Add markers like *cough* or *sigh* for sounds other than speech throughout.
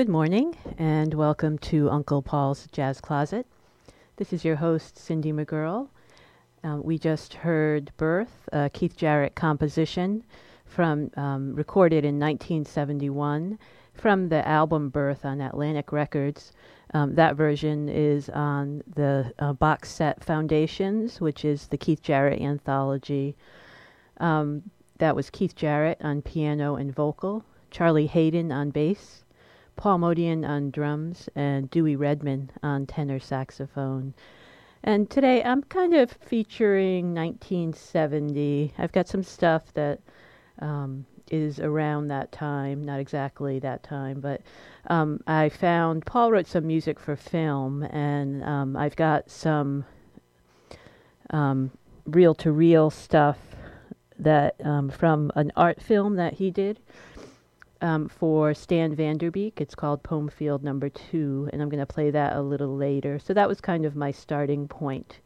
Good morning, and welcome to Uncle Paul's Jazz Closet. This is your host, Cindy McGurl. Um, we just heard Birth, a Keith Jarrett composition from um, recorded in 1971 from the album Birth on Atlantic Records. Um, that version is on the uh, box set Foundations, which is the Keith Jarrett anthology. Um, that was Keith Jarrett on piano and vocal, Charlie Haden on bass, Paul Motian on drums, and Dewey Redman on tenor saxophone. And today I'm kind of featuring 1970. I've got some stuff that um, is around that time, not exactly that time, but um, I found Paul wrote some music for film, and um, I've got some reel to reel stuff that um, from an art film that he did um, for Stan Vanderbeek. It's called Poem Field Number Two, and I'm going to play that a little later. So that was kind of my starting point.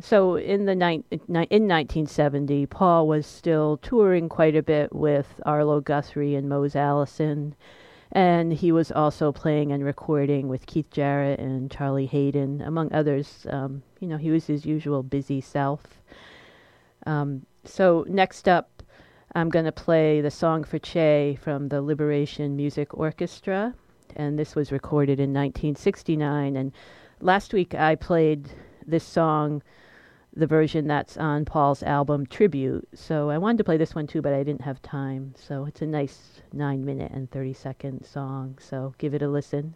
So in the ni- in 1970, Paul was still touring quite a bit with Arlo Guthrie and Mose Allison, And he was also playing and recording with Keith Jarrett and Charlie Haden, among others. Um, you know, he was his usual busy self. Um, so next up, I'm going to play the song for Che from the Liberation Music Orchestra, and this was recorded in 1969. And last week I played this song the version that's on Paul's album Tribute. So I wanted to play this one too, but I didn't have time. So it's a nice 9 minute and 30 second song. So give it a listen.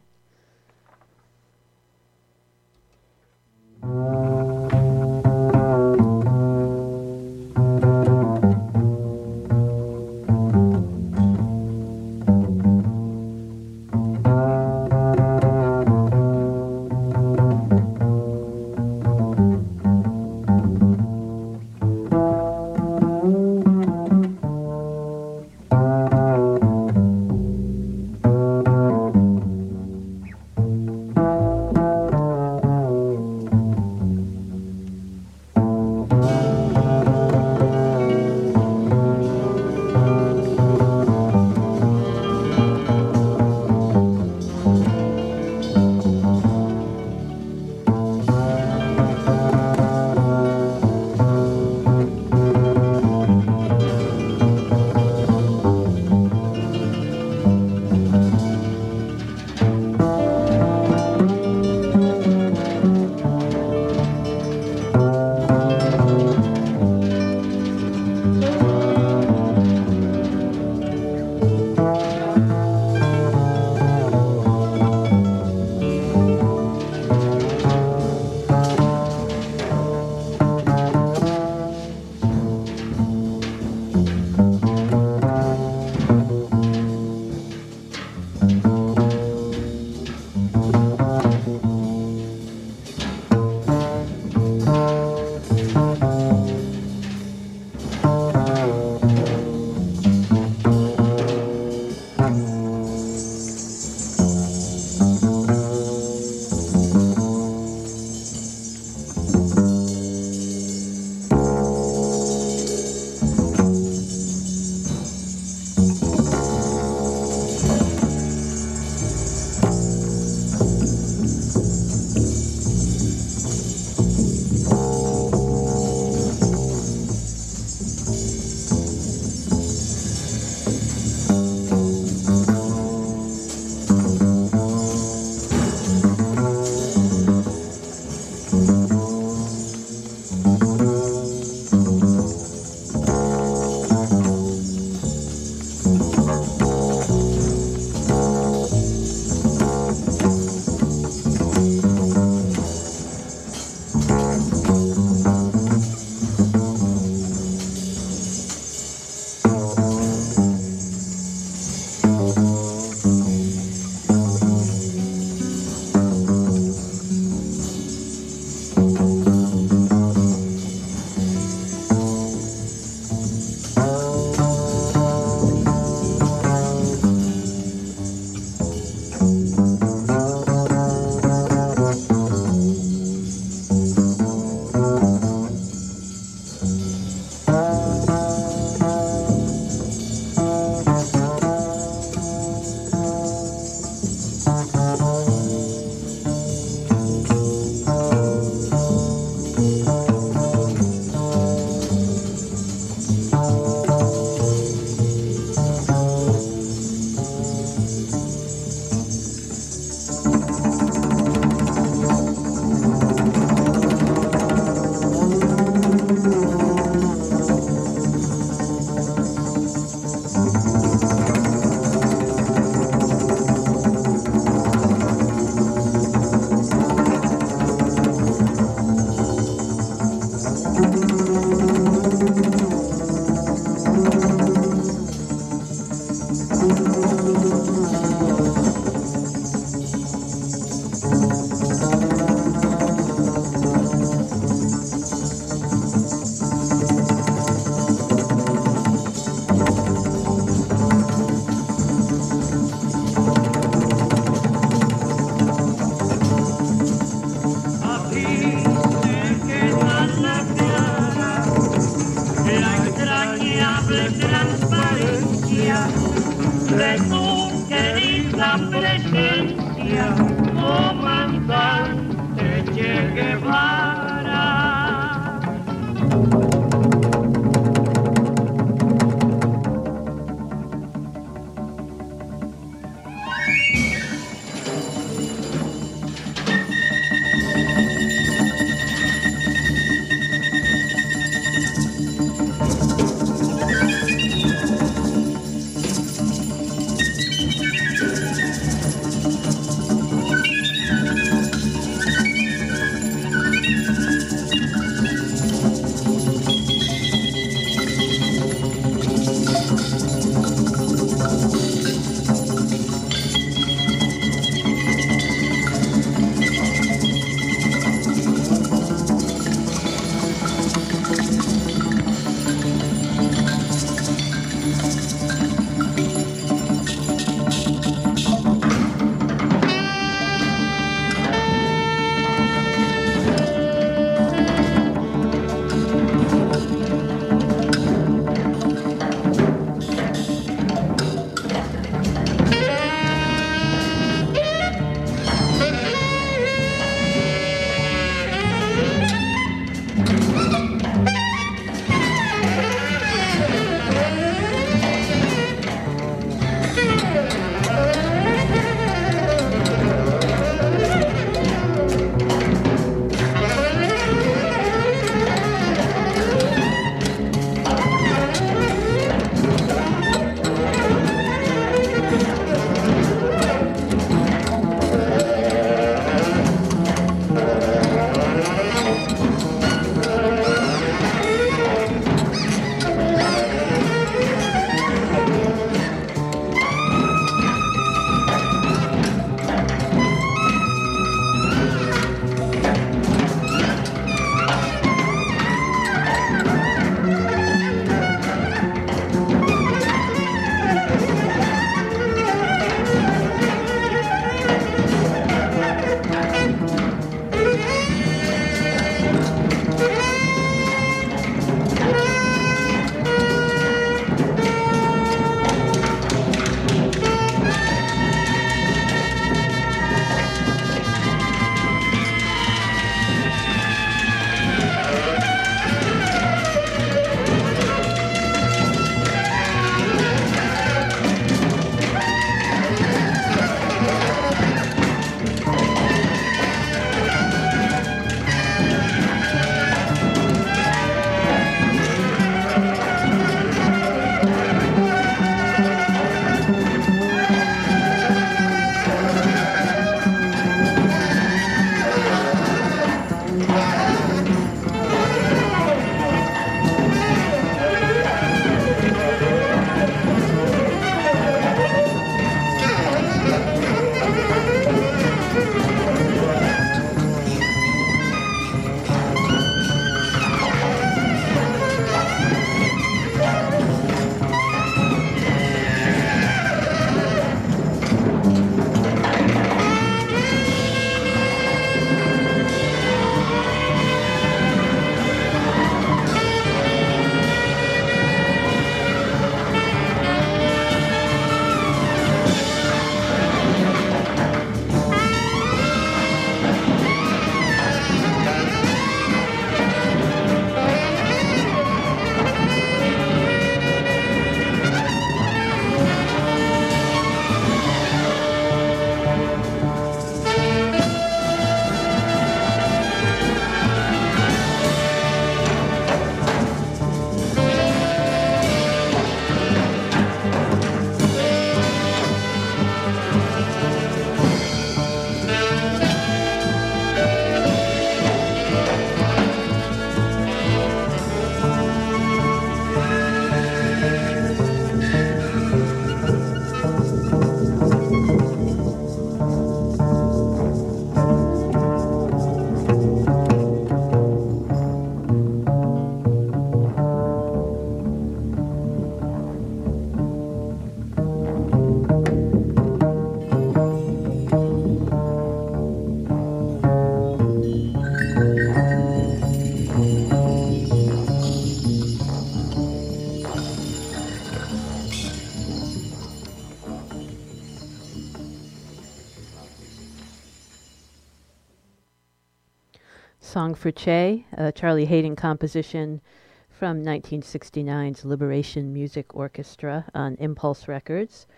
Song for Che, a Charlie Haden composition from 1969's Liberation Music Orchestra on Impulse Records.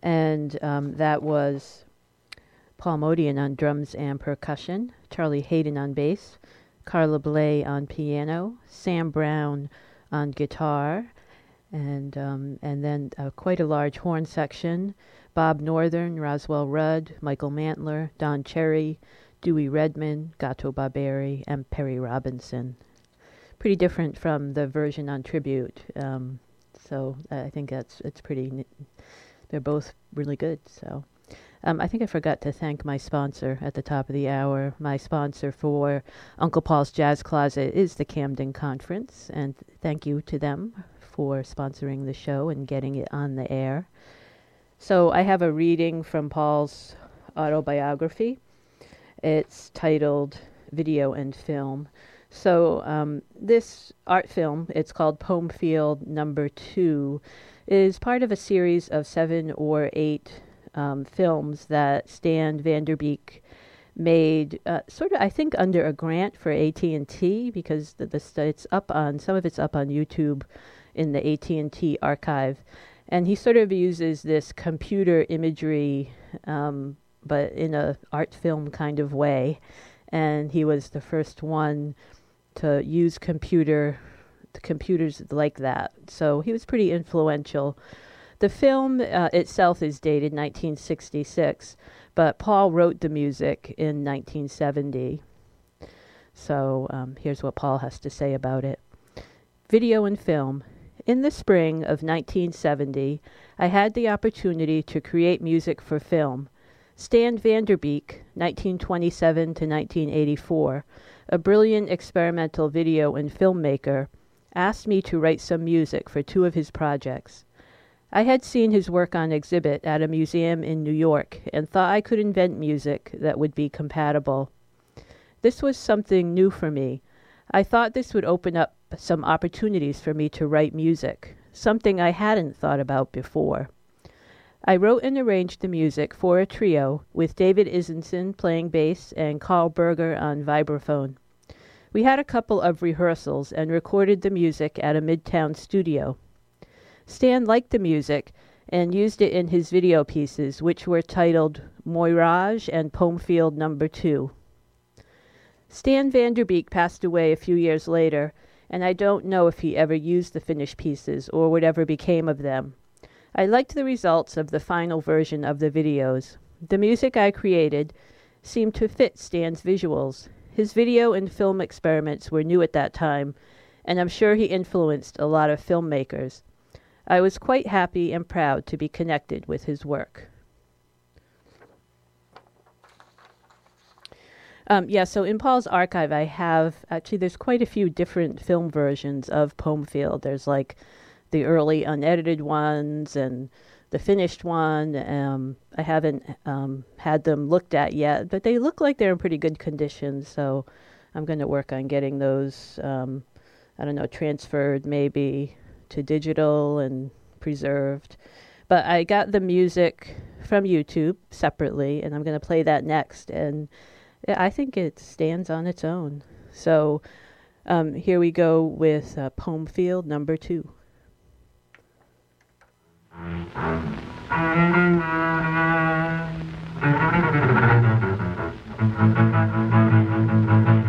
And um, that was Paul Motian on drums and percussion, Charlie Haden on bass, Carla Bley on piano, Sam Brown on guitar, and um, and then uh, quite a large horn section. Bob Northern, Roswell Rudd, Michael Mantler, Don Cherry, Dewey Redman, Gato Barbieri, and Perry Robinson. Pretty different from the version on tribute. Um, so I think that's it's pretty. They're both really good. So. Um, I think I forgot to thank my sponsor at the top of the hour. My sponsor for Uncle Paul's Jazz Closet is the Camden Conference, and thank you to them for sponsoring the show and getting it on the air. So I have a reading from Paul's autobiography. It's titled Video and Film. So um, this art film, it's called Poem Field Number Two, is part of a series of seven or eight um, films that Stan Vanderbeek made uh, sort of I think under a grant for AT&T because the, the it's up on some of it's up on YouTube in the AT&T archive and he sort of uses this computer imagery um, but in a art film kind of way and he was the first one to use computer computers like that so he was pretty influential the film uh, itself is dated 1966, but Paul wrote the music in 1970. So um, here's what Paul has to say about it. Video and film. In the spring of 1970, I had the opportunity to create music for film. Stan Vanderbeek, 1927 to 1984, a brilliant experimental video and filmmaker, asked me to write some music for two of his projects. I had seen his work on exhibit at a museum in New York and thought I could invent music that would be compatible. This was something new for me. I thought this would open up some opportunities for me to write music, something I hadn't thought about before. I wrote and arranged the music for a trio with David Izenzon playing bass and Karl Berger on vibraphone. We had a couple of rehearsals and recorded the music at a midtown studio. Stan liked the music and used it in his video pieces, which were titled Moirage and Poem Field Number Two. Stan Vanderbeek passed away a few years later, and I don't know if he ever used the finished pieces or whatever became of them. I liked the results of the final version of the videos. The music I created seemed to fit Stan's visuals. His video and film experiments were new at that time, and I'm sure he influenced a lot of filmmakers. I was quite happy and proud to be connected with his work. Um, yeah, so in Paul's archive, I have actually, there's quite a few different film versions of Poem Field. There's like the early unedited ones and the finished one. Um, I haven't um, had them looked at yet, but they look like they're in pretty good condition. So I'm going to work on getting those, um, I don't know, transferred maybe to digital and preserved. But I got the music from YouTube separately, and I'm going to play that next. And I think it stands on its own. So um, here we go with uh, Poem Field number two. Thank you.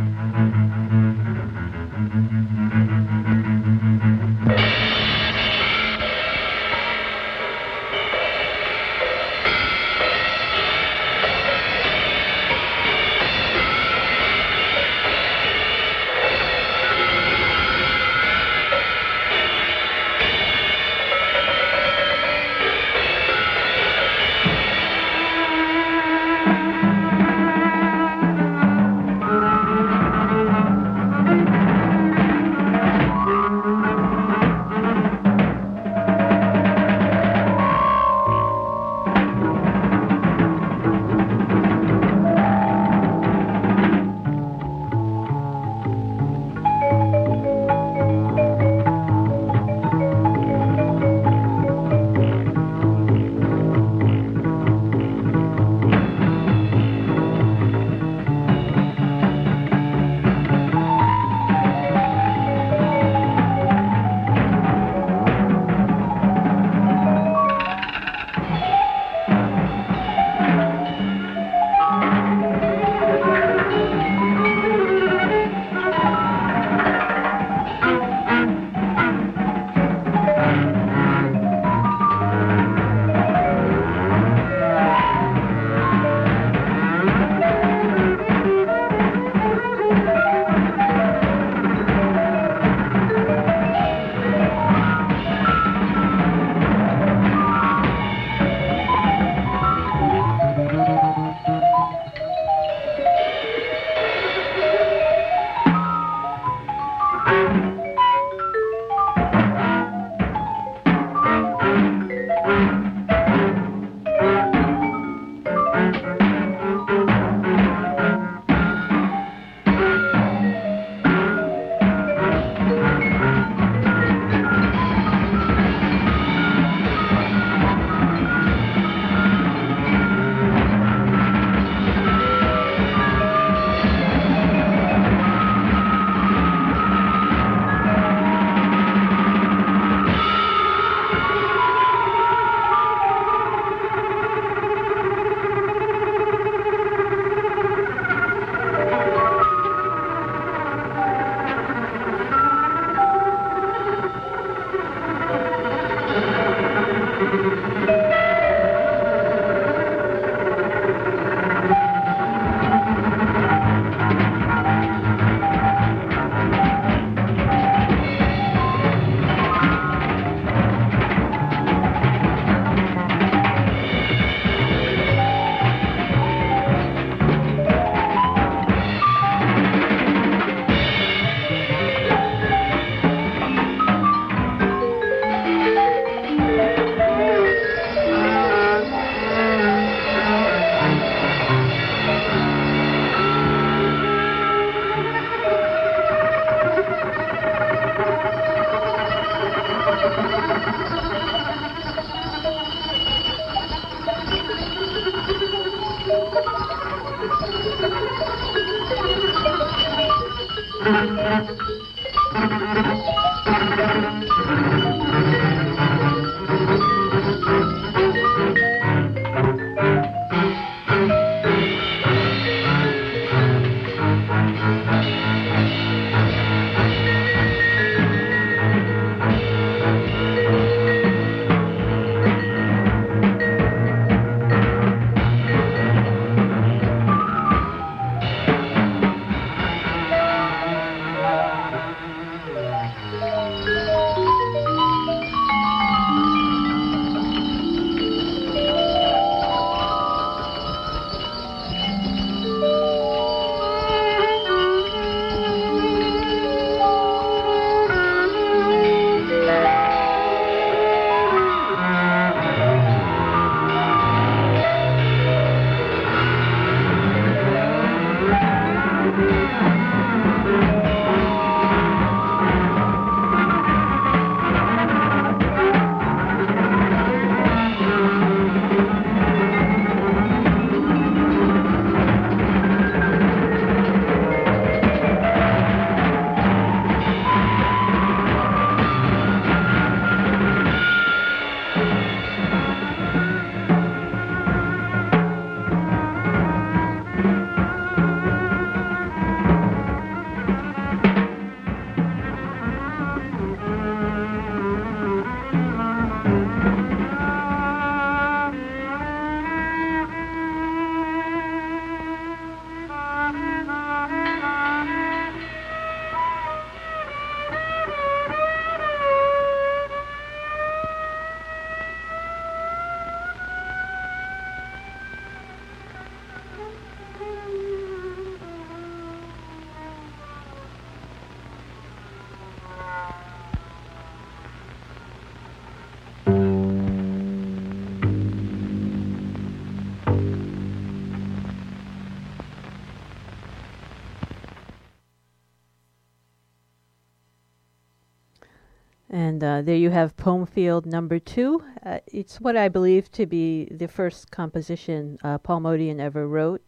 And uh, there you have Poem Field number two. Uh, it's what I believe to be the first composition uh, Paul Motian ever wrote,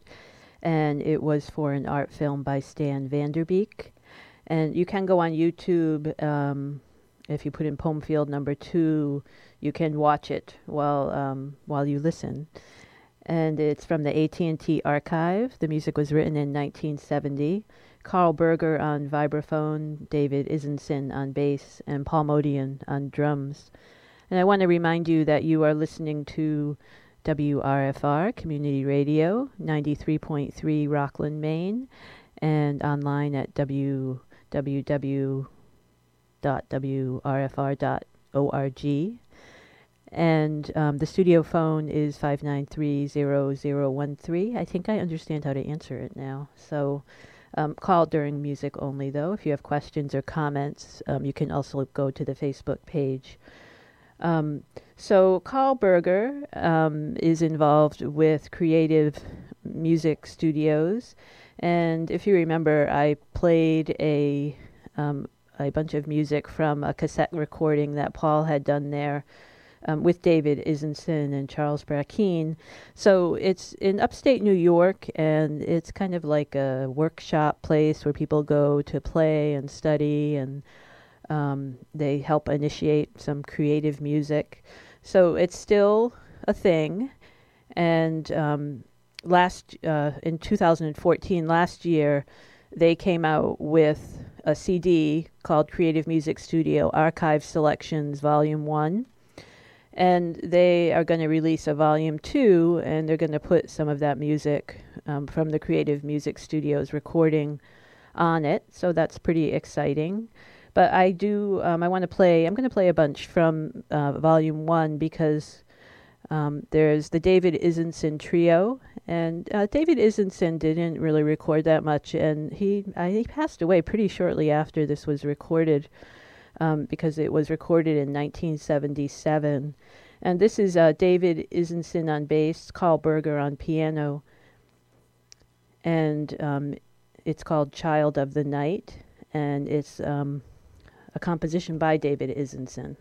and it was for an art film by Stan Vanderbeek. And you can go on YouTube. Um, if you put in Poem Field number two, you can watch it while um, while you listen. And it's from the AT&T archive. The music was written in 1970. Karl Berger on vibraphone, David Izenzon on bass, and Paul Motian on drums. And I want to remind you that you are listening to WRFR Community Radio, 93.3 Rockland, Maine, and online at www.wrfr.org. And um, the studio phone is 593-0013. I think I understand how to answer it now. So um, call during music only, though. If you have questions or comments, um, you can also go to the Facebook page. Um, so, Karl Berger um, is involved with Creative Music Studios. And if you remember, I played a, um, a bunch of music from a cassette recording that Paul had done there um, with David Izenzon and Charles Brackeen. So it's in upstate New York, and it's kind of like a workshop place where people go to play and study, and um, they help initiate some creative music. So it's still a thing. And um, last uh, in 2014, last year, they came out with a CD called Creative Music Studio Archive Selections Volume 1 and they are going to release a volume two, and they're going to put some of that music um, from the Creative Music Studios recording on it. So that's pretty exciting. But I do, um, I want to play, I'm going to play a bunch from uh, volume one because um, there's the David Izenzon Trio, and uh, David Izenzon didn't really record that much, and he, uh, he passed away pretty shortly after this was recorded um, because it was recorded in 1977. And this is uh, David Izenzon on bass, Karl Berger on piano, and um, it's called Child of the Night, and it's um, a composition by David Izenzon.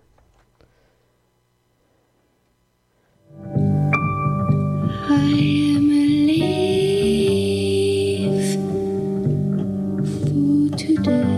I am for today.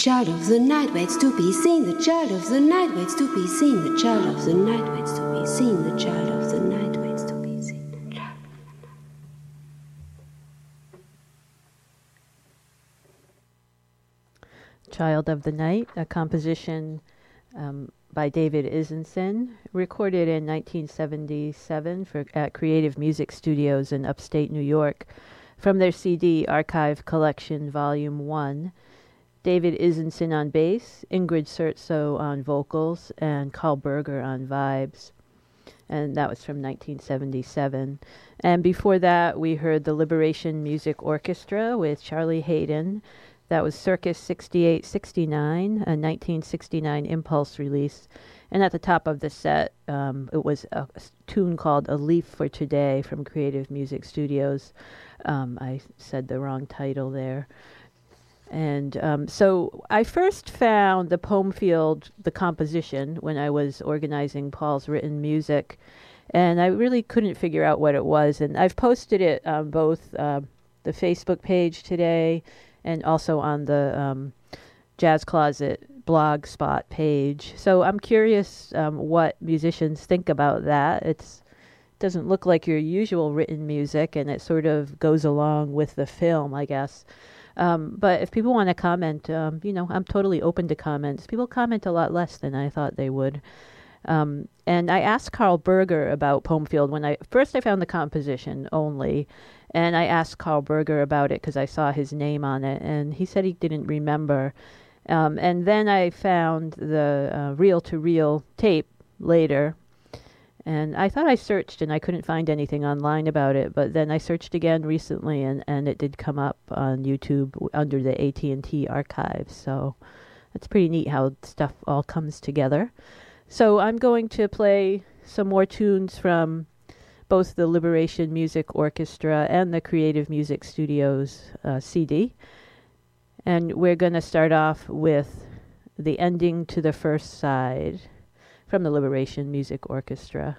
Child of the night waits to be seen. The child of the night waits to be seen. The child of the night waits to be seen. The child of the night waits to be seen. The child- Child of the Night, a composition um, by David Izenzon, recorded in 1977 for, at Creative Music Studios in upstate New York from their CD Archive Collection Volume 1. David Izenzon on bass, Ingrid Sertso on vocals, and Karl Berger on vibes. And that was from 1977. And before that, we heard the Liberation Music Orchestra with Charlie Haden. That was Circus 6869, a 1969 Impulse release. And at the top of the set, um, it was a tune called A Leaf for Today from Creative Music Studios. Um, I said the wrong title there. And um, so I first found the Poemfield, the composition, when I was organizing Paul's written music. And I really couldn't figure out what it was. And I've posted it on both uh, the Facebook page today and also on the um, Jazz Closet blog spot page. So I'm curious um, what musicians think about that. It's doesn't look like your usual written music, and it sort of goes along with the film, I guess. Um, but if people want to comment, um, you know, I'm totally open to comments. People comment a lot less than I thought they would. Um, and I asked Karl Berger about Poemfield when I first I found the composition only, and I asked Karl Berger about it because I saw his name on it, and he said he didn't remember. Um, and then I found the uh, reel to reel tape later, and I thought I searched and I couldn't find anything online about it, but then I searched again recently, and, and it did come up on YouTube under the AT and T archives. So it's pretty neat how stuff all comes together. So I'm going to play some more tunes from both the Liberation Music Orchestra and the Creative Music Studios uh, CD. And we're going to start off with the ending to the first side from the Liberation Music Orchestra.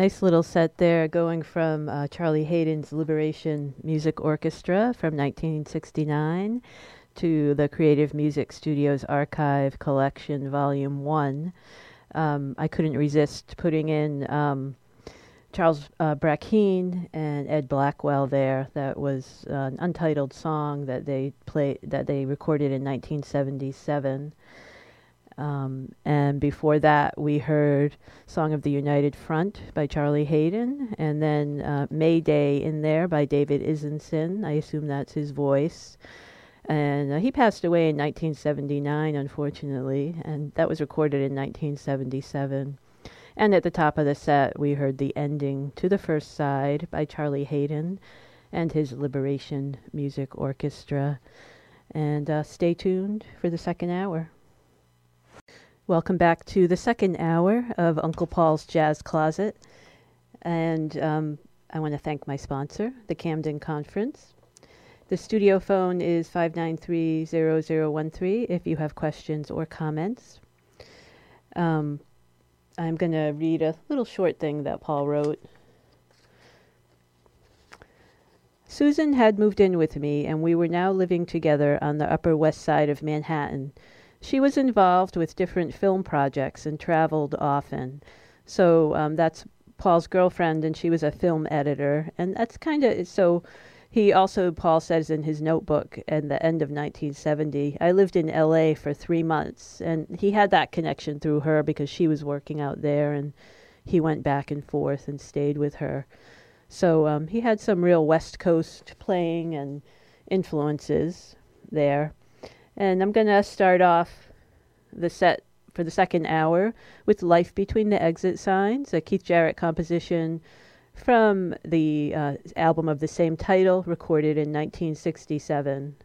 Nice little set there, going from uh, Charlie Haden's Liberation Music Orchestra from 1969 to the Creative Music Studios Archive Collection Volume 1. Um, I couldn't resist putting in um, Charles uh, Brackeen and Ed Blackwell there. That was uh, an untitled song that they played that they recorded in 1977. Um, and before that, we heard Song of the United Front by Charlie Haden, and then uh, Mayday in there by David Izenzon. I assume that's his voice. And uh, he passed away in 1979, unfortunately, and that was recorded in 1977. And at the top of the set, we heard the ending to the first side by Charlie Haden and his Liberation Music Orchestra. And uh, stay tuned for the second hour. Welcome back to the second hour of Uncle Paul's Jazz Closet. And um, I want to thank my sponsor, the Camden Conference. The studio phone is 593 0013 if you have questions or comments. Um, I'm going to read a little short thing that Paul wrote. Susan had moved in with me, and we were now living together on the Upper West Side of Manhattan. She was involved with different film projects and traveled often. So um, that's Paul's girlfriend, and she was a film editor. And that's kind of so. He also, Paul says in his notebook at the end of 1970, I lived in LA for three months. And he had that connection through her because she was working out there and he went back and forth and stayed with her. So um, he had some real West Coast playing and influences there. And I'm going to start off the set for the second hour with Life Between the Exit Signs, a Keith Jarrett composition from the uh, album of the same title, recorded in 1967.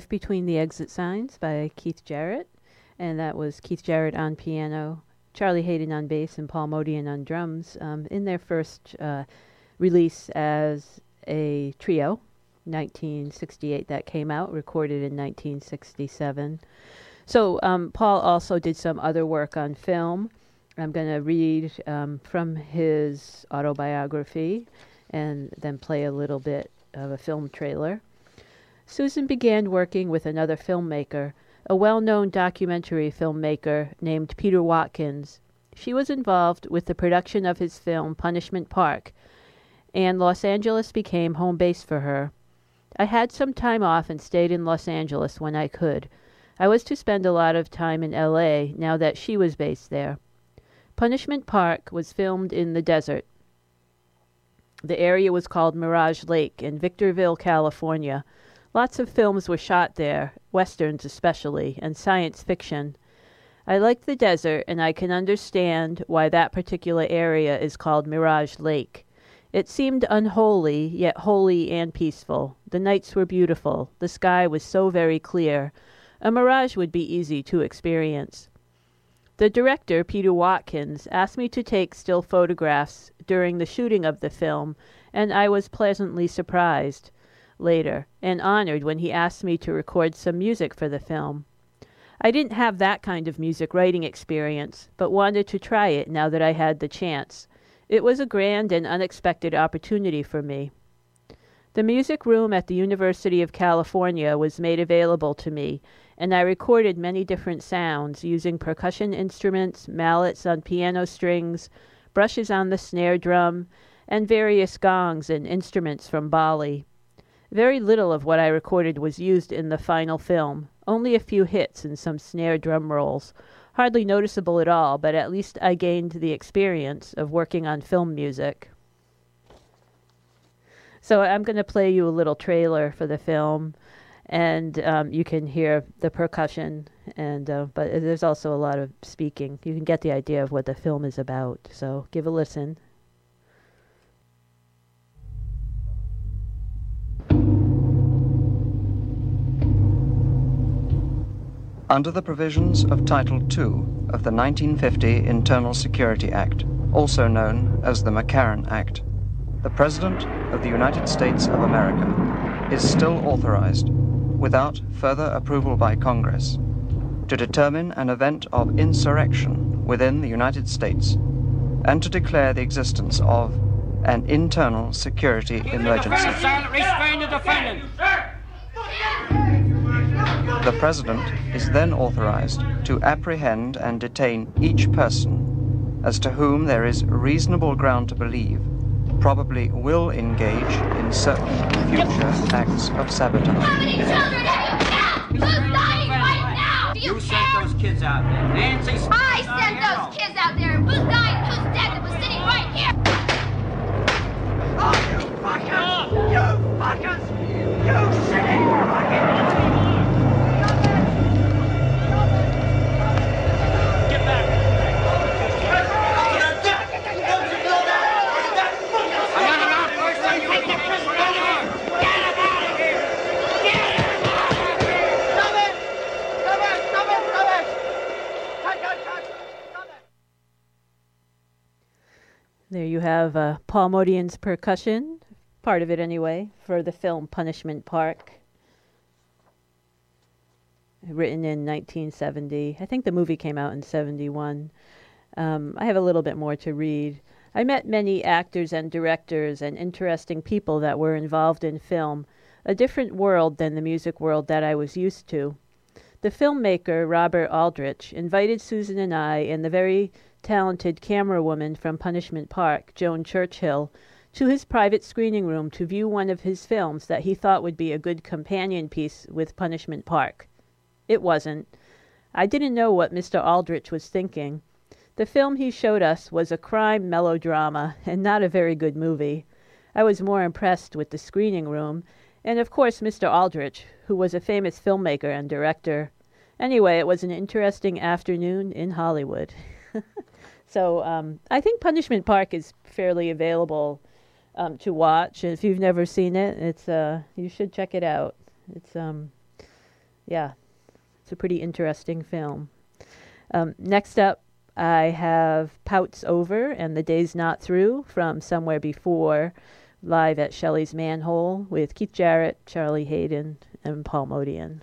Life Between the Exit Signs by Keith Jarrett. And that was Keith Jarrett on piano, Charlie Haden on bass, and Paul Motian on drums um, in their first uh, release as a trio. 1968 that came out, recorded in 1967. So um, Paul also did some other work on film. I'm going to read um, from his autobiography and then play a little bit of a film trailer. Susan began working with another filmmaker, a well known documentary filmmaker named Peter Watkins. She was involved with the production of his film Punishment Park, and Los Angeles became home base for her. I had some time off and stayed in Los Angeles when I could. I was to spend a lot of time in LA now that she was based there. Punishment Park was filmed in the desert. The area was called Mirage Lake in Victorville, California. Lots of films were shot there, westerns especially, and science fiction. I like the desert, and I can understand why that particular area is called Mirage Lake. It seemed unholy, yet holy and peaceful. The nights were beautiful. The sky was so very clear. A mirage would be easy to experience. The director, Peter Watkins, asked me to take still photographs during the shooting of the film, and I was pleasantly surprised later and honored when he asked me to record some music for the film. I didn't have that kind of music writing experience, but wanted to try it now that I had the chance. It was a grand and unexpected opportunity for me. The music room at the University of California was made available to me, and I recorded many different sounds using percussion instruments, mallets on piano strings, brushes on the snare drum, and various gongs and instruments from Bali. Very little of what I recorded was used in the final film, only a few hits and some snare drum rolls, hardly noticeable at all, but at least I gained the experience of working on film music. So I'm going to play you a little trailer for the film, and um, you can hear the percussion, and uh, but there's also a lot of speaking. You can get the idea of what the film is about. So give a listen. Under the provisions of Title II of the 1950 Internal Security Act, also known as the McCarran Act, the President of the United States of America is still authorized, without further approval by Congress, to determine an event of insurrection within the United States and to declare the existence of an internal security emergency. Silent restrain the President is then authorized to apprehend and detain each person as to whom there is reasonable ground to believe probably will engage in certain future acts of sabotage. How many children have you killed? Who's dying right now? Do you, You care? sent those kids out there. Nancy I sent those kids out there. Who's dying? Who's dead? That was sitting right here. Oh, There you have uh, Paul Motian's percussion, part of it anyway, for the film Punishment Park. Written in 1970. I think the movie came out in 71. Um, I have a little bit more to read. I met many actors and directors and interesting people that were involved in film, a different world than the music world that I was used to. The filmmaker, Robert Aldrich, invited Susan and I and the very talented camera woman from Punishment Park, Joan Churchill, to his private screening room to view one of his films that he thought would be a good companion piece with Punishment Park. It wasn't. I didn't know what Mr. Aldrich was thinking. The film he showed us was a crime melodrama and not a very good movie. I was more impressed with the screening room, and of course Mr. Aldrich, who was a famous filmmaker and director. Anyway, it was an interesting afternoon in Hollywood. *laughs* so um, I think Punishment Park is fairly available um, to watch. If you've never seen it, it's uh, you should check it out. It's um, yeah, it's a pretty interesting film. Um, next up, I have Pouts Over and The Day's Not Through from Somewhere Before, live at Shelly's Manne-Hole with Keith Jarrett, Charlie Haden, and Paul Motian.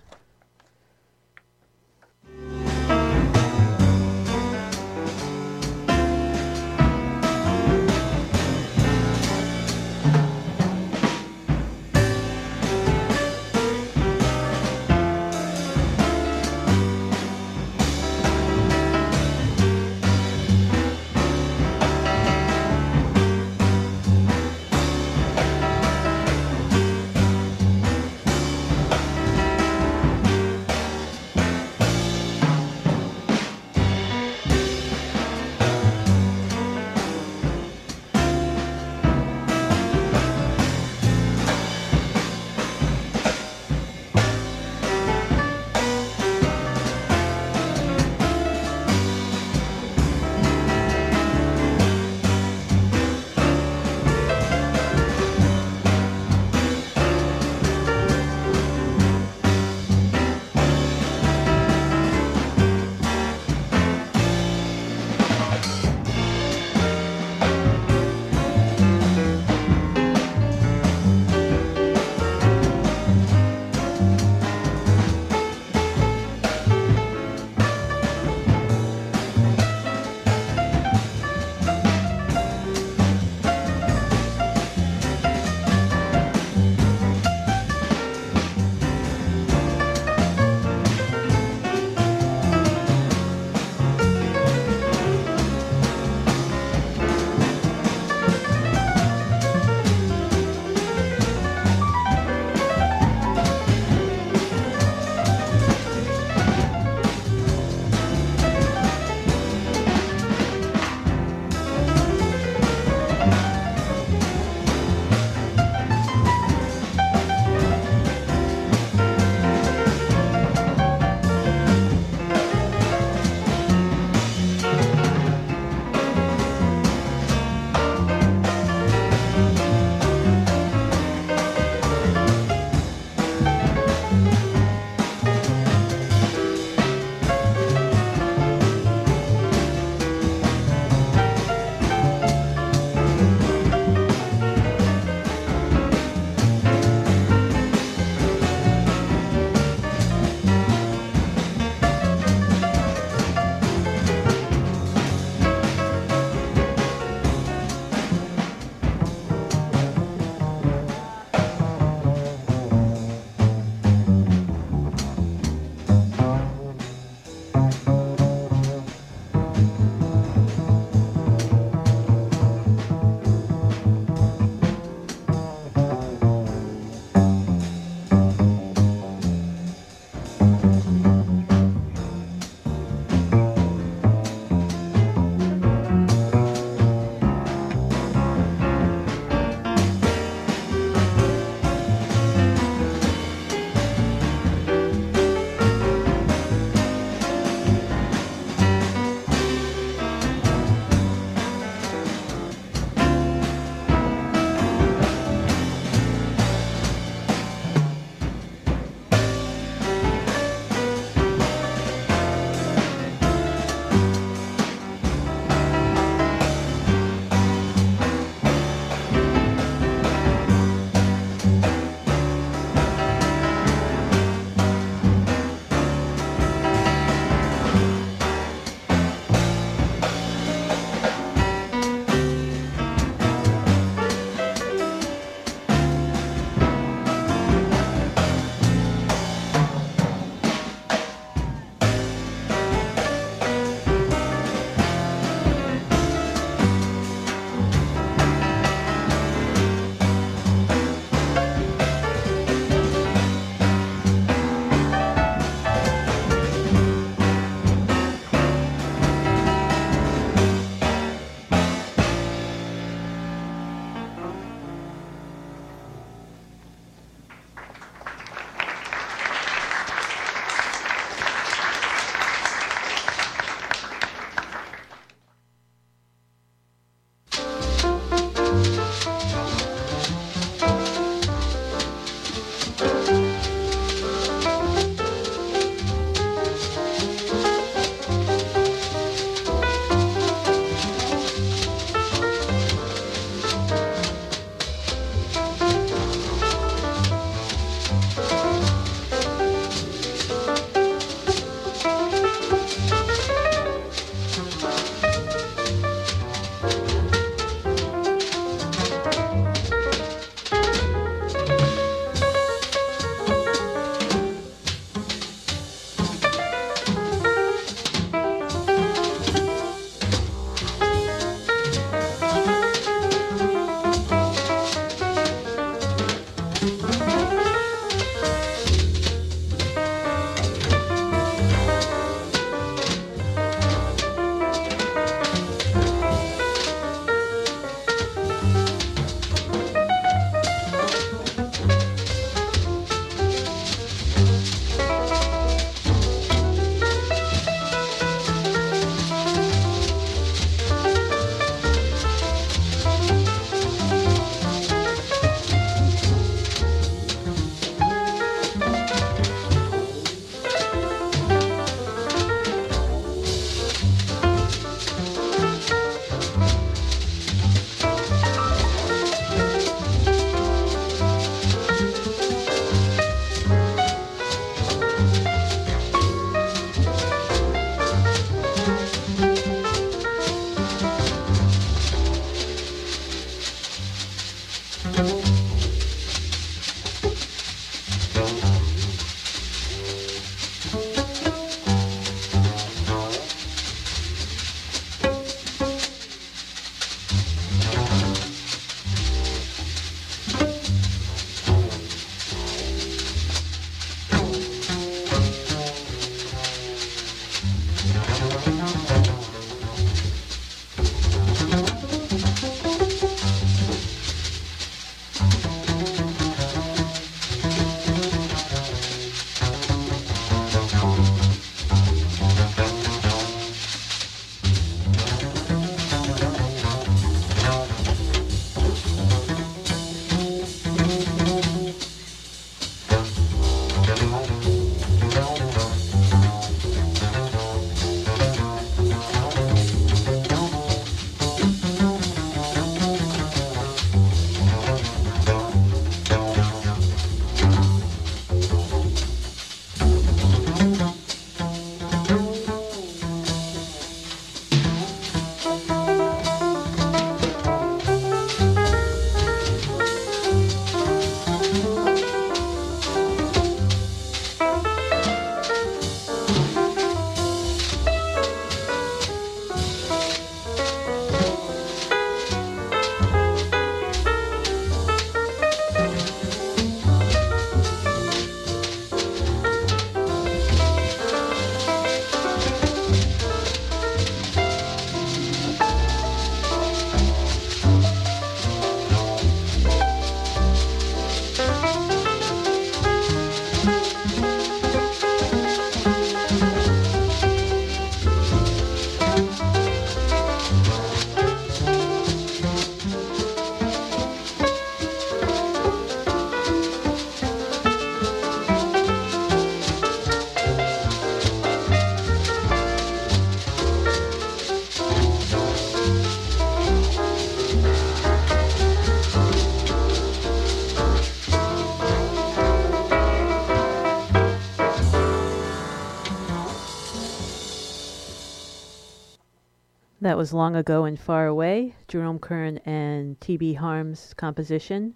Was Long Ago and Far Away, Jerome Kern and T.B. Harms composition.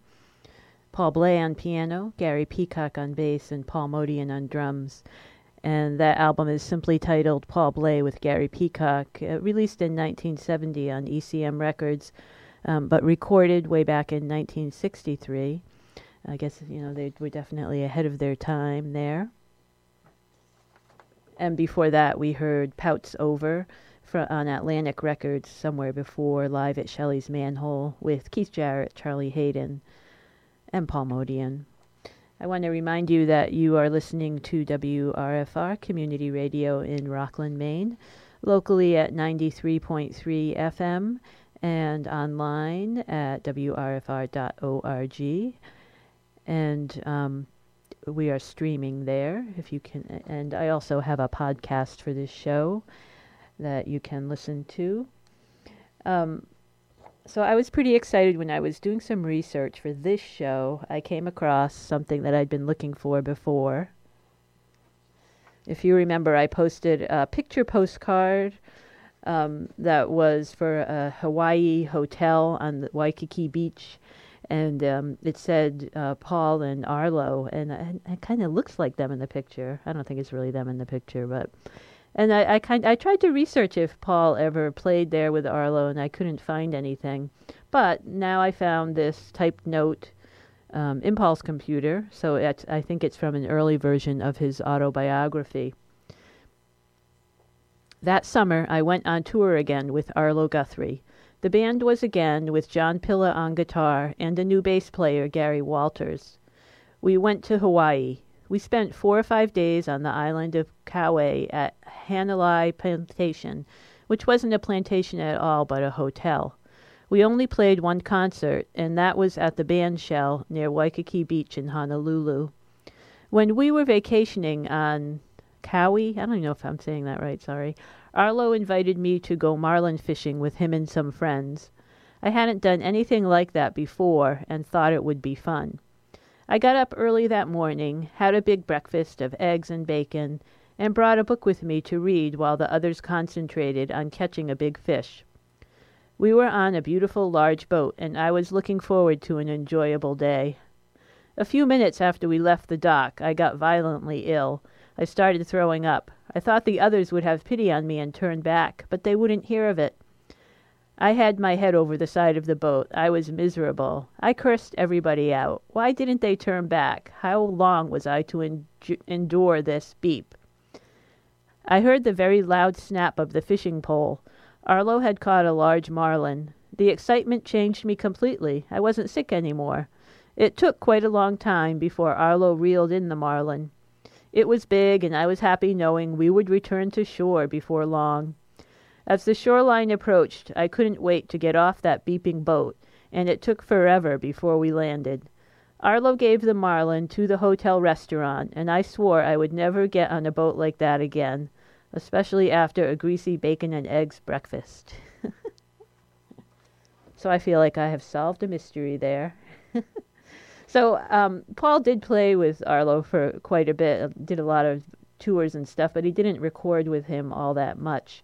Paul Bley on piano, Gary Peacock on bass, and Paul Motian on drums. And that album is simply titled Paul Bley with Gary Peacock, uh, released in 1970 on ECM Records, um, but recorded way back in 1963. I guess, you know, they were definitely ahead of their time there. And before that, we heard Pout's Over on Atlantic Records somewhere before Live at Shelly's Manne-Hole with Keith Jarrett, Charlie Haden, and Paul Motian. I want to remind you that you are listening to WRFR Community Radio in Rockland, Maine, locally at 93.3 FM and online at WRFR.org. And um, we are streaming there if you can. And I also have a podcast for this show that you can listen to. Um, so I was pretty excited when I was doing some research for this show. I came across something that I'd been looking for before. If you remember, I posted a picture postcard um, that was for a Hawaii hotel on the Waikiki Beach, and um, it said uh, Paul and Arlo, and it, it kind of looks like them in the picture. I don't think it's really them in the picture, but and I, I kind I tried to research if Paul ever played there with Arlo, and I couldn't find anything. But now I found this typed note um, Impulse computer, so it's, I think it's from an early version of his autobiography. That summer, I went on tour again with Arlo Guthrie. The band was again with John Pilla on guitar and a new bass player, Gary Walters. We went to Hawaii. We spent four or five days on the island of Kauai at Hanalei Plantation, which wasn't a plantation at all, but a hotel. We only played one concert, and that was at the band shell near Waikiki Beach in Honolulu. When we were vacationing on Kauai, I don't know if I'm saying that right, sorry, Arlo invited me to go marlin fishing with him and some friends. I hadn't done anything like that before and thought it would be fun. I got up early that morning, had a big breakfast of eggs and bacon, and brought a book with me to read while the others concentrated on catching a big fish. We were on a beautiful large boat, and I was looking forward to an enjoyable day. A few minutes after we left the dock, I got violently ill. I started throwing up. I thought the others would have pity on me and turn back, but they wouldn't hear of it. I had my head over the side of the boat. I was miserable. I cursed everybody out. Why didn't they turn back? How long was I to en- endure this beep? I heard the very loud snap of the fishing pole. Arlo had caught a large marlin. The excitement changed me completely. I wasn't sick any more. It took quite a long time before Arlo reeled in the marlin. It was big, and I was happy knowing we would return to shore before long. As the shoreline approached, I couldn't wait to get off that beeping boat, and it took forever before we landed. Arlo gave the marlin to the hotel restaurant, and I swore I would never get on a boat like that again, especially after a greasy bacon and eggs breakfast. *laughs* so I feel like I have solved a mystery there. *laughs* so um, Paul did play with Arlo for quite a bit, did a lot of tours and stuff, but he didn't record with him all that much.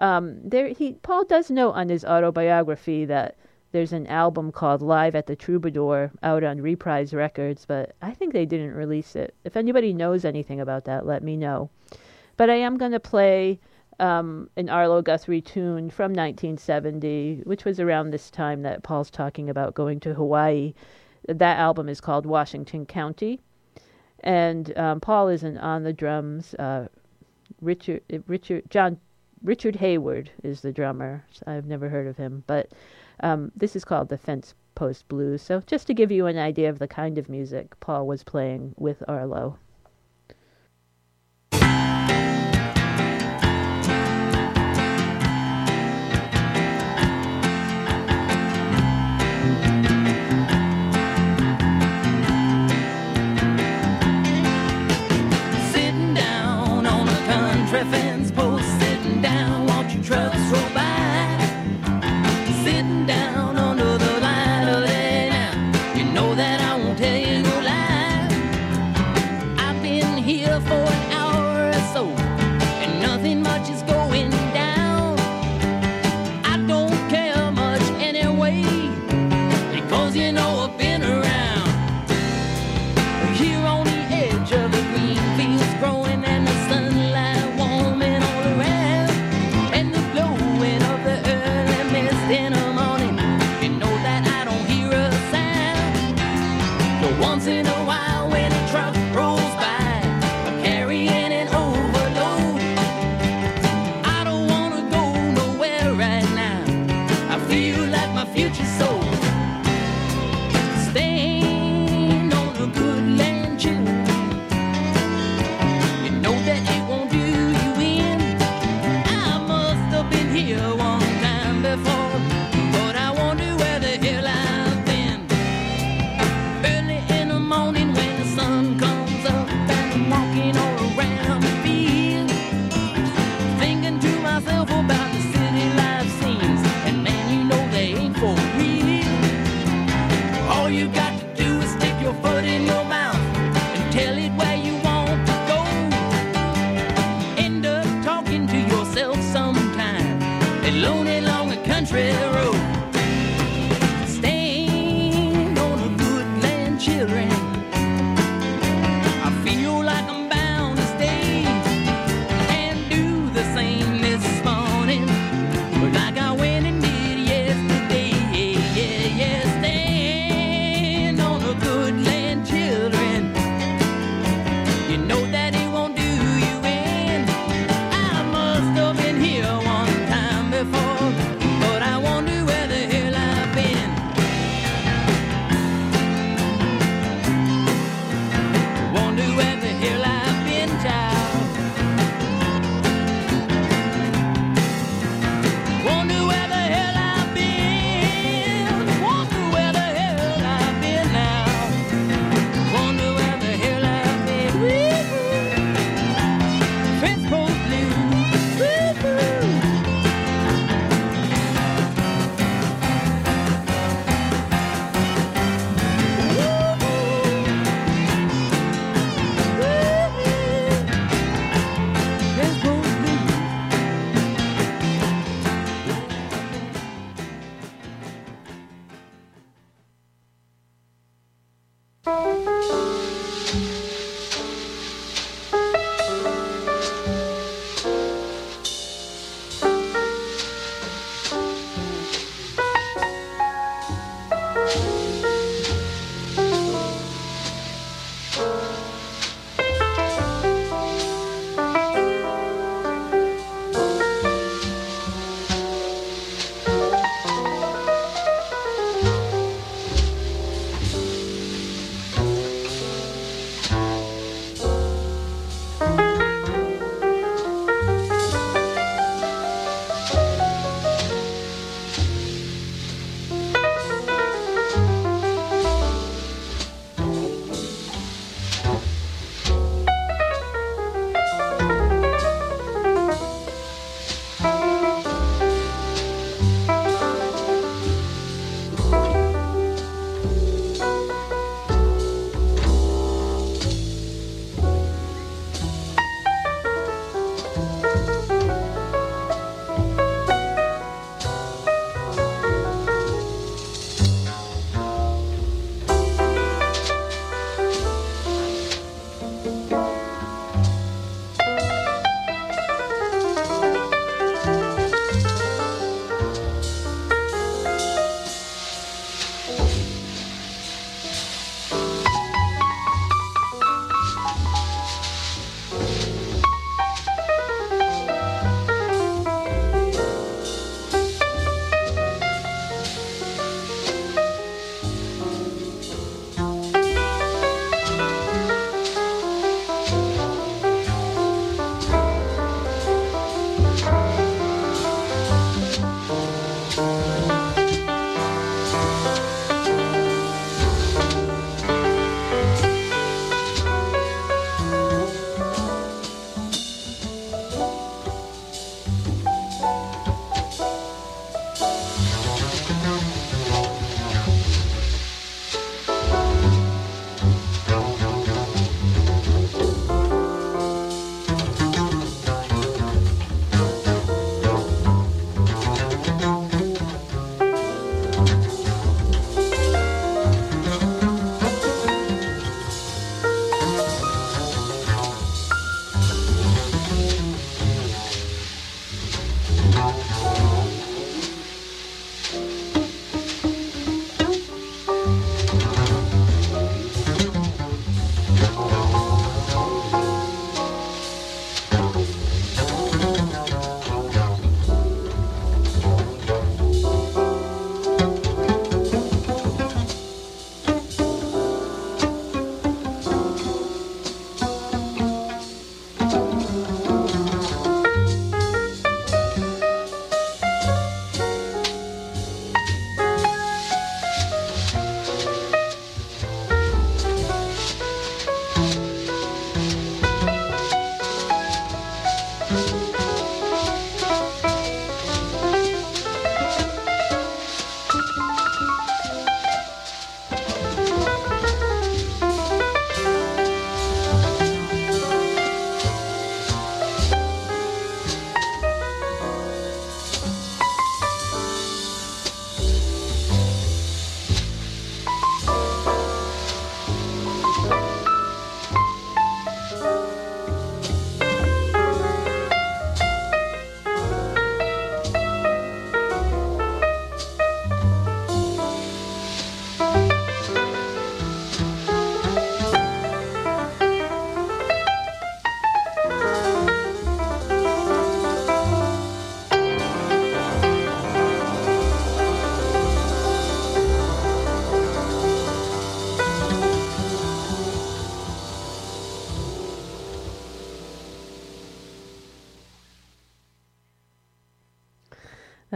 Um, there, he Paul does note on his autobiography that there's an album called Live at the Troubadour out on Reprise Records, but I think they didn't release it. If anybody knows anything about that, let me know. But I am going to play um, an Arlo Guthrie tune from 1970, which was around this time that Paul's talking about going to Hawaii. That album is called Washington County. And um, Paul isn't on the drums. Uh, Richard, Richard, John Richard Hayward is the drummer. I've never heard of him, but um, this is called the Fence Post Blues. So just to give you an idea of the kind of music Paul was playing with Arlo.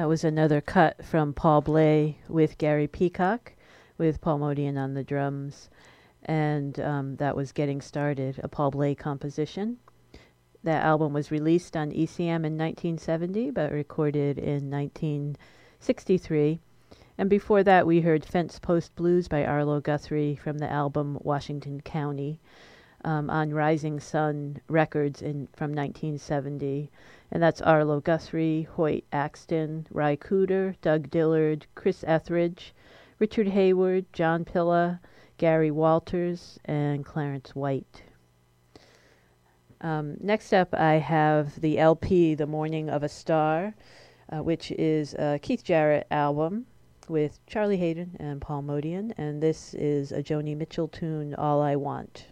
That was another cut from Paul Bley with Gary Peacock, with Paul Motian on the drums. And um, that was Getting Started, a Paul Bley composition. That album was released on ECM in 1970, but recorded in 1963. And before that, we heard Fence Post Blues by Arlo Guthrie from the album Washington County um, on Rising Sun Records in, from 1970. And that's Arlo Guthrie, Hoyt Axton, Ry Cooder, Doug Dillard, Chris Etheridge, Richard Hayward, John Pilla, Gary Walters, and Clarence White. Um, next up, I have the LP, The Mourning of a Star, uh, which is a Keith Jarrett album with Charlie Haden and Paul Motian, and this is a Joni Mitchell tune, All I Want.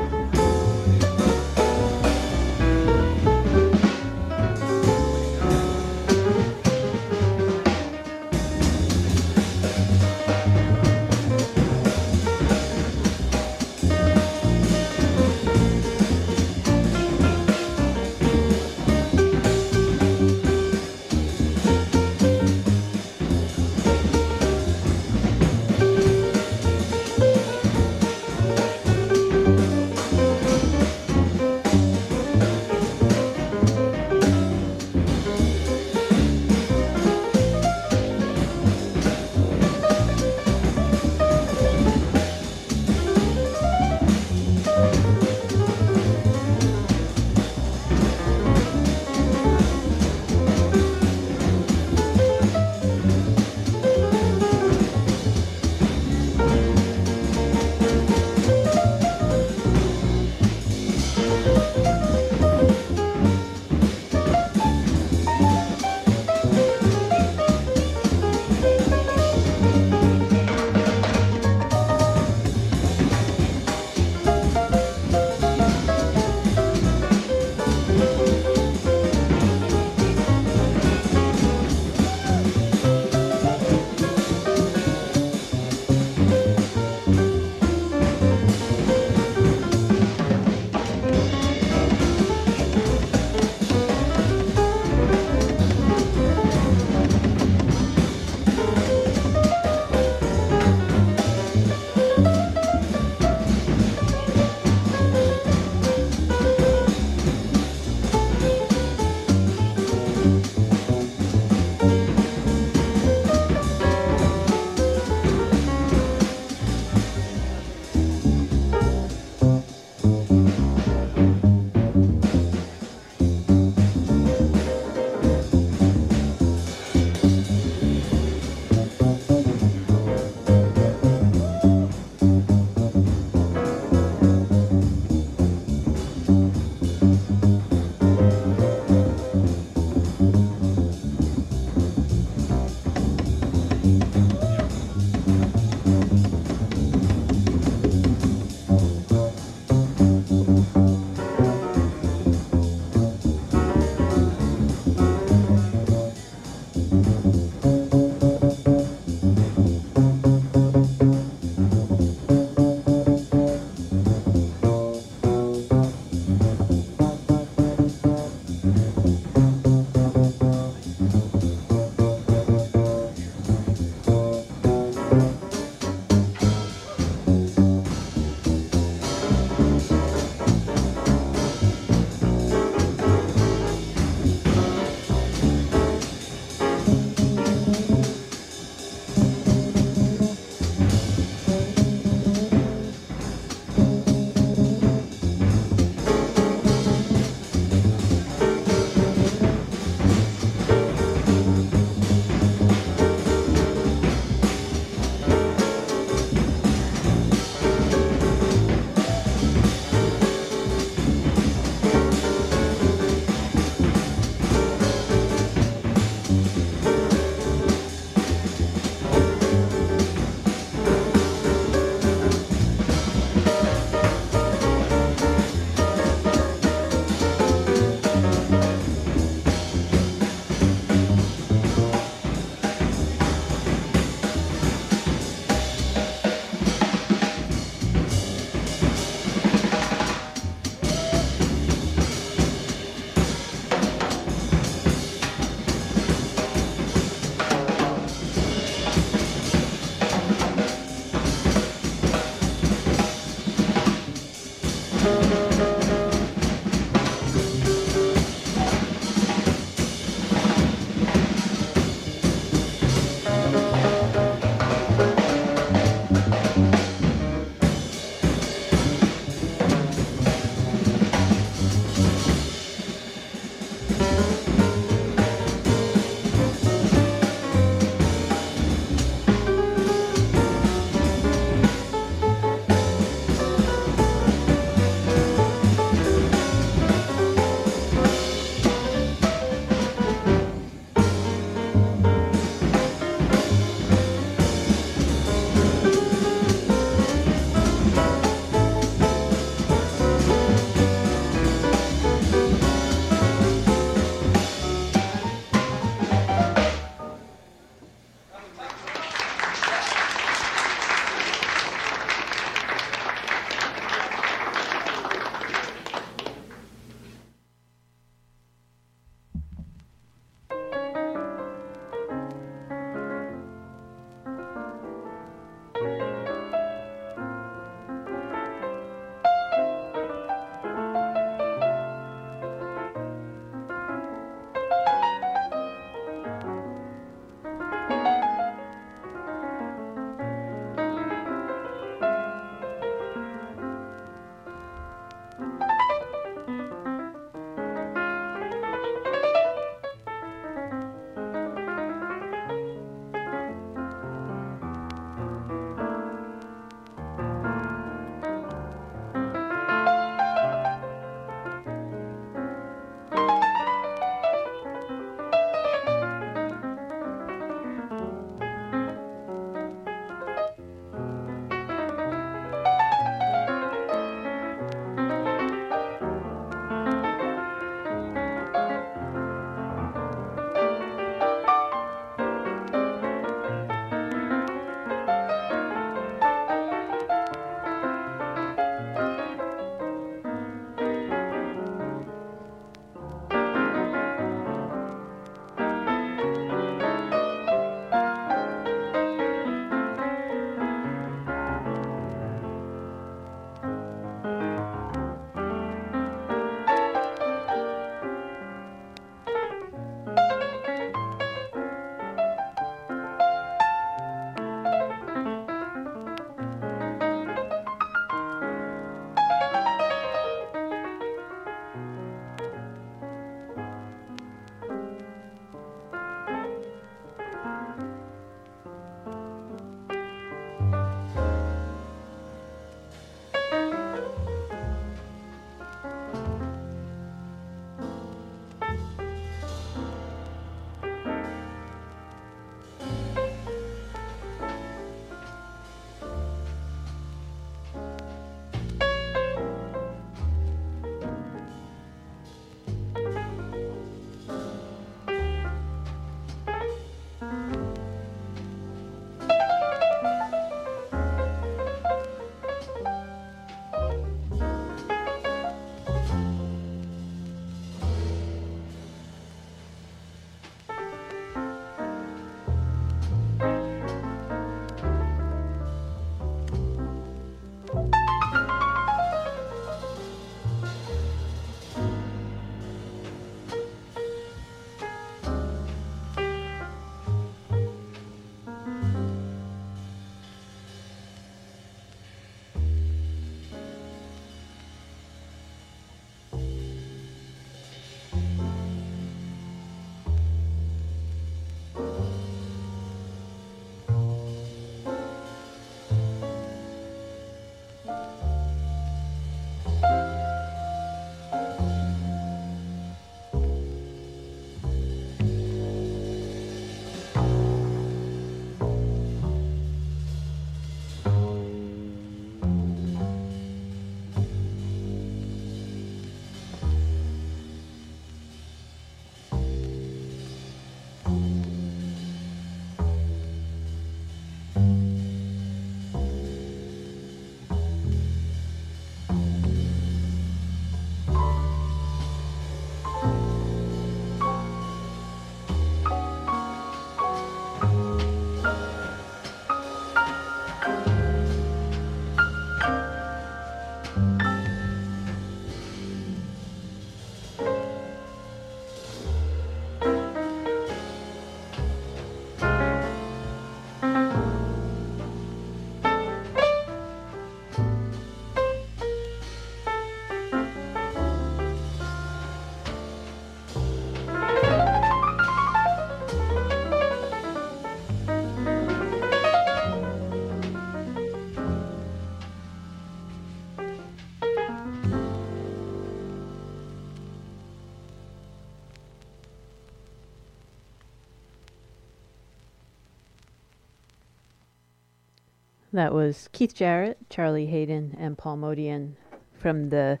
That was Keith Jarrett, Charlie Haden, and Paul Motian from the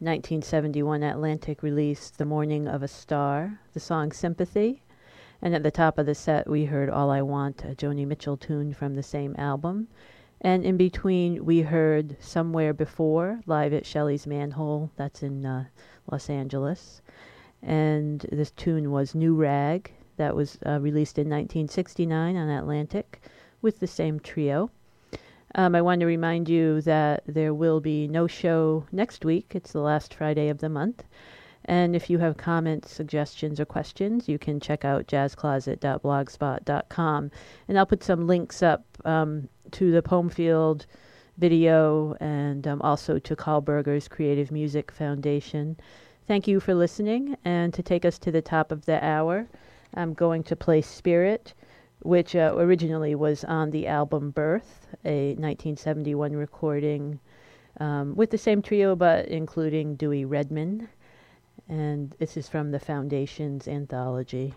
1971 Atlantic release, The Mourning of a Star, the song Sympathy. And at the top of the set, we heard All I Want, a Joni Mitchell tune from the same album. And in between, we heard Somewhere Before, live at Shelly's Manne-Hole, that's in uh, Los Angeles. And this tune was New Rag, that was uh, released in 1969 on Atlantic with the same trio. Um, I want to remind you that there will be no show next week. It's the last Friday of the month. And if you have comments, suggestions, or questions, you can check out jazzcloset.blogspot.com. And I'll put some links up um, to the Poemfield video and um, also to Karl Berger's Creative Music Foundation. Thank you for listening. And to take us to the top of the hour, I'm going to play Spirit, which uh, originally was on the album Birth, a 1971 recording um, with the same trio but including Dewey Redman and this is from the Foundation's anthology.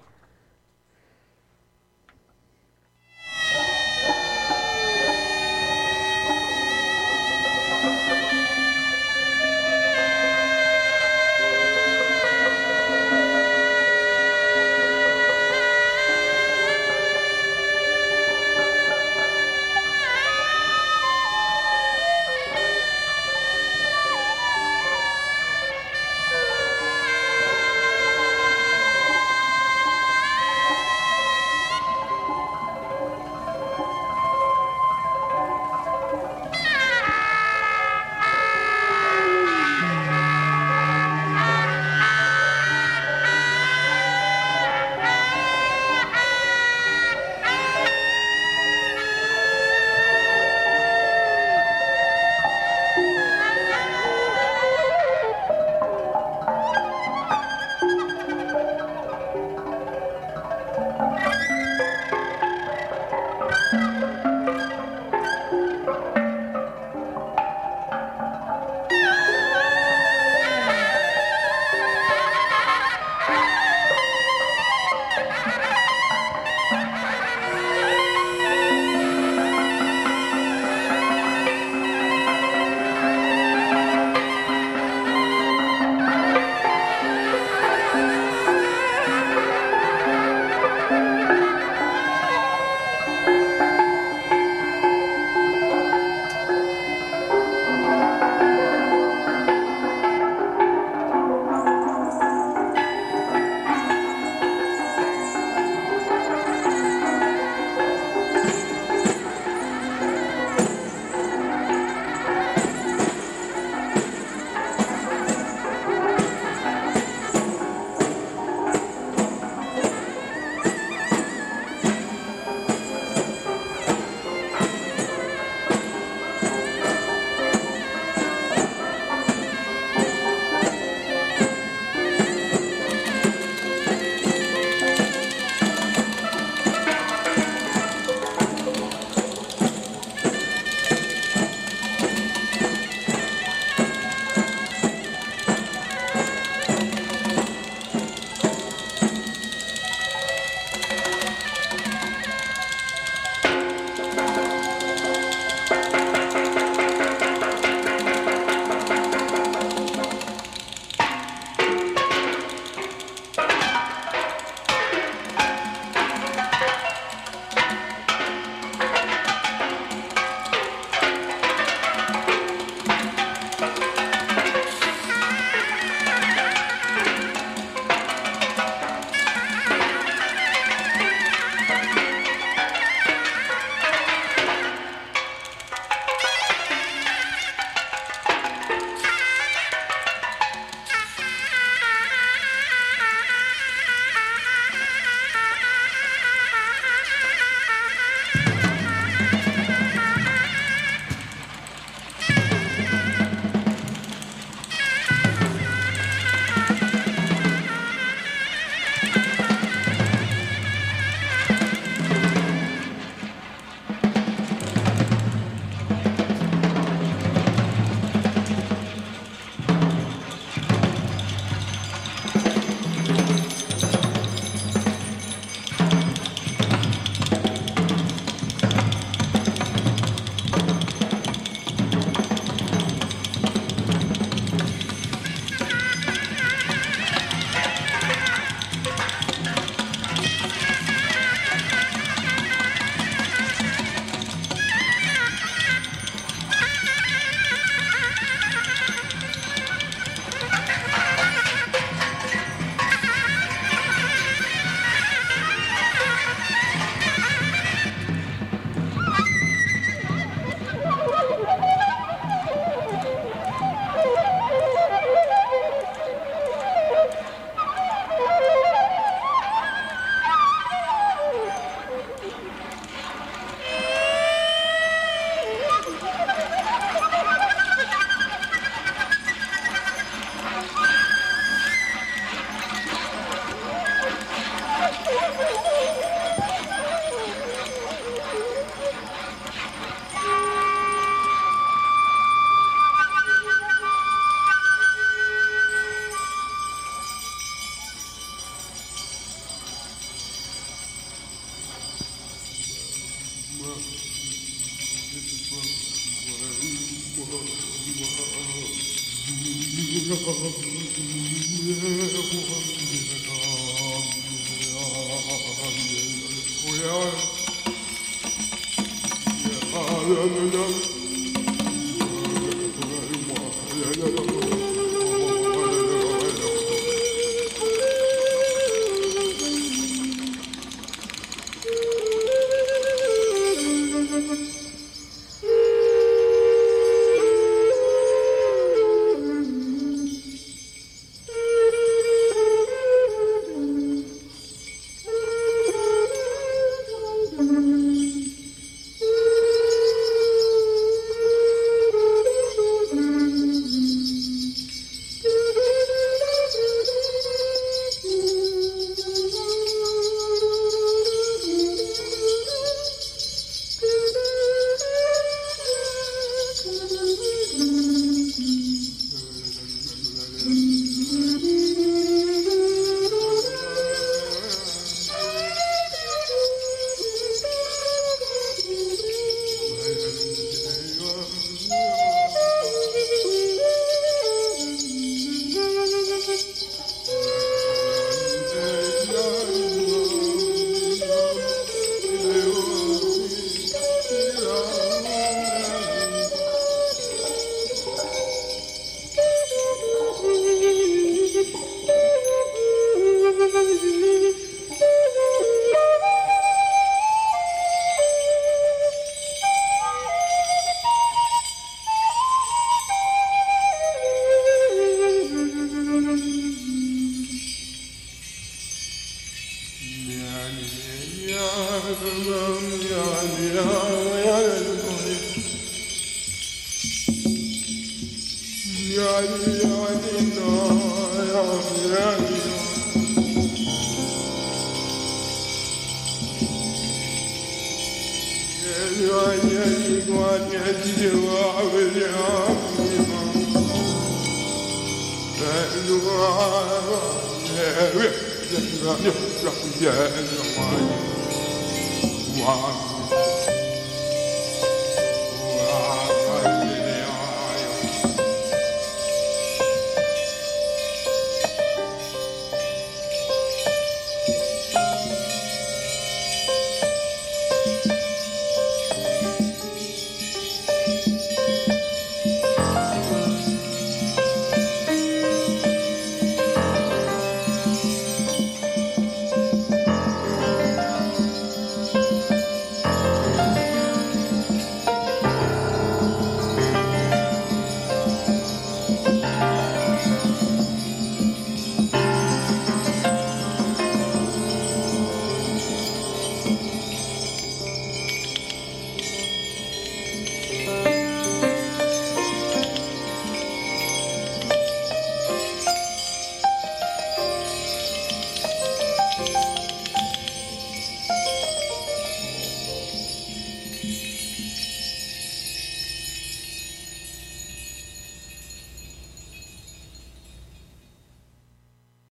Yeah.